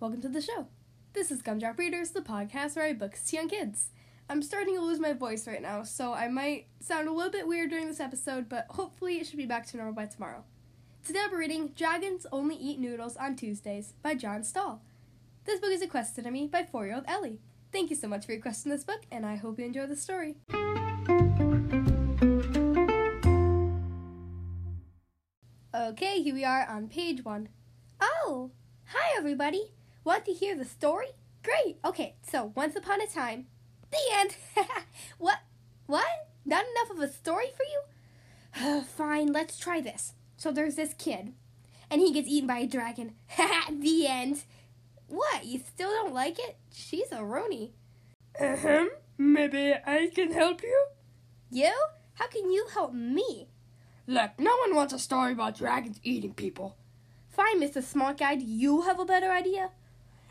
Welcome to the show. This is Gumdrop Readers, the podcast where I books to young kids. I'm starting to lose my voice right now, so I might sound a little bit weird during this episode, but hopefully it should be back to normal by tomorrow. Today I'm reading Dragons Only Eat Noodles on Tuesdays by Jon Stahl. This book is requested to me by four year old Ellie. Thank you so much for requesting this book, and I hope you enjoy the story. Okay, here we are on page one. Oh, hi everybody. Want to hear the story? Great. Okay, so once upon a time, the end. what? What? Not enough of a story for you? Fine, let's try this. So there's this kid, and he gets eaten by a dragon. the end. What? You still don't like it? She's a Roni. Ahem. Uh-huh. Maybe I can help you? You? How can you help me? Look, no one wants a story about dragons eating people. Fine, Mr. Smart Guy, do you have a better idea?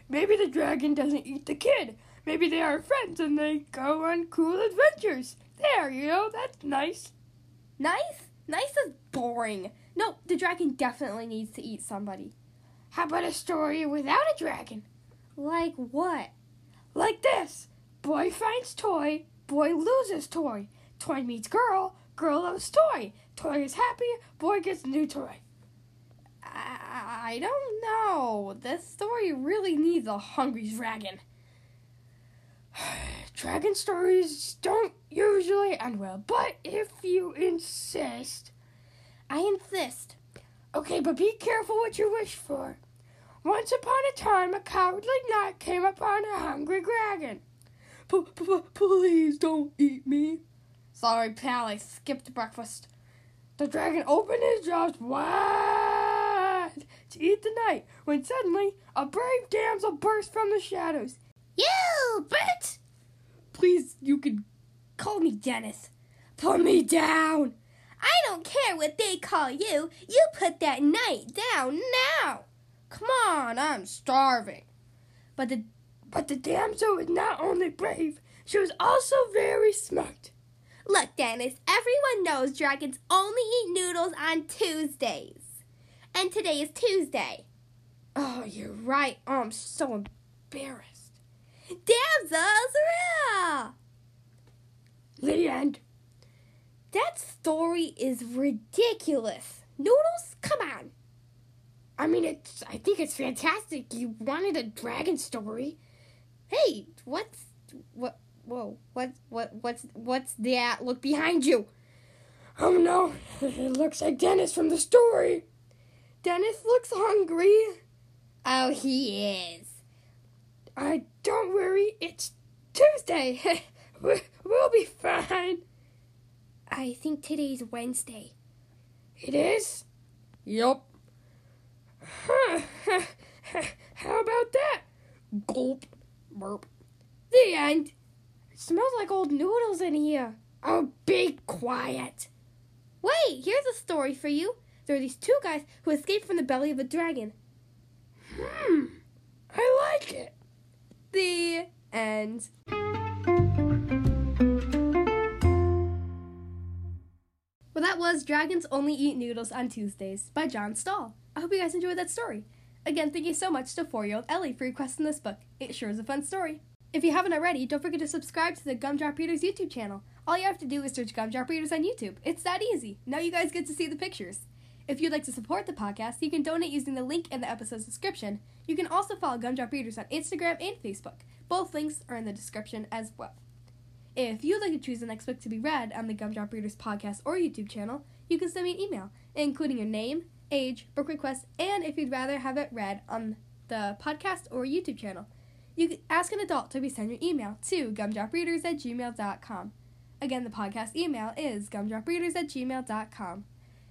Maybe the dragon doesn't eat the kid. Maybe they are friends and they go on cool adventures. There, you know, that's nice. Nice? Nice is boring. No, the dragon definitely needs to eat somebody. How about a story without a dragon? Like what? Like this Boy finds toy, boy loses toy. Toy meets girl, girl loves toy. Toy is happy, boy gets new toy. I, I don't know. This story really needs a hungry dragon. Dragon stories don't usually end well, but if you insist. I insist. Okay, but be careful what you wish for. Once upon a time, a cowardly knight came upon a hungry dragon. Please don't eat me. Sorry, pal, I skipped breakfast. The dragon opened his jaws wide to eat the knight when suddenly a brave damsel burst from the shadows. You, Bert! Please, you can call me Dennis. Put me down. I don't care what they call you. You put that knight down now. Come on, I'm starving. But the but the damsel was not only brave, she was also very smart. Look, Dennis, everyone knows dragons only eat noodles on Tuesdays. And today is Tuesday. Oh, you're right. Oh, I'm so embarrassed. Damsels real! The end. That story is ridiculous. Noodles? Come on. I mean, it's. I think it's fantastic. You wanted a dragon story. Hey, what's what? Whoa, what? What? What's what's that? Look behind you. Oh no! It looks like Dennis from the story. Dennis looks hungry. Oh, he is. I don't worry. It's Tuesday. we'll be fine. I think today's Wednesday. It is? Yup. Huh. How about that? Gulp. Burp. The end. It smells like old noodles in here. Oh, be quiet. Wait, here's a story for you. There are these two guys who escaped from the belly of a dragon. Hmm. I like it. The end. Well, that was Dragons Only Eat Noodles on Tuesdays by Jon Stahl. I hope you guys enjoyed that story. Again, thank you so much to four year old Ellie for requesting this book. It sure is a fun story. If you haven't already, don't forget to subscribe to the Gumdrop Readers YouTube channel. All you have to do is search Gumdrop Readers on YouTube. It's that easy. Now you guys get to see the pictures. If you'd like to support the podcast, you can donate using the link in the episode's description. You can also follow Gumdrop Readers on Instagram and Facebook. Both links are in the description as well. If you'd like to choose the next book to be read on the Gumdrop Readers podcast or YouTube channel, you can send me an email, including your name, age, book request, and if you'd rather have it read on the podcast or YouTube channel. You can ask an adult to resend your email to gumdropreaders at gmail.com. Again, the podcast email is gumdropreaders at gmail.com.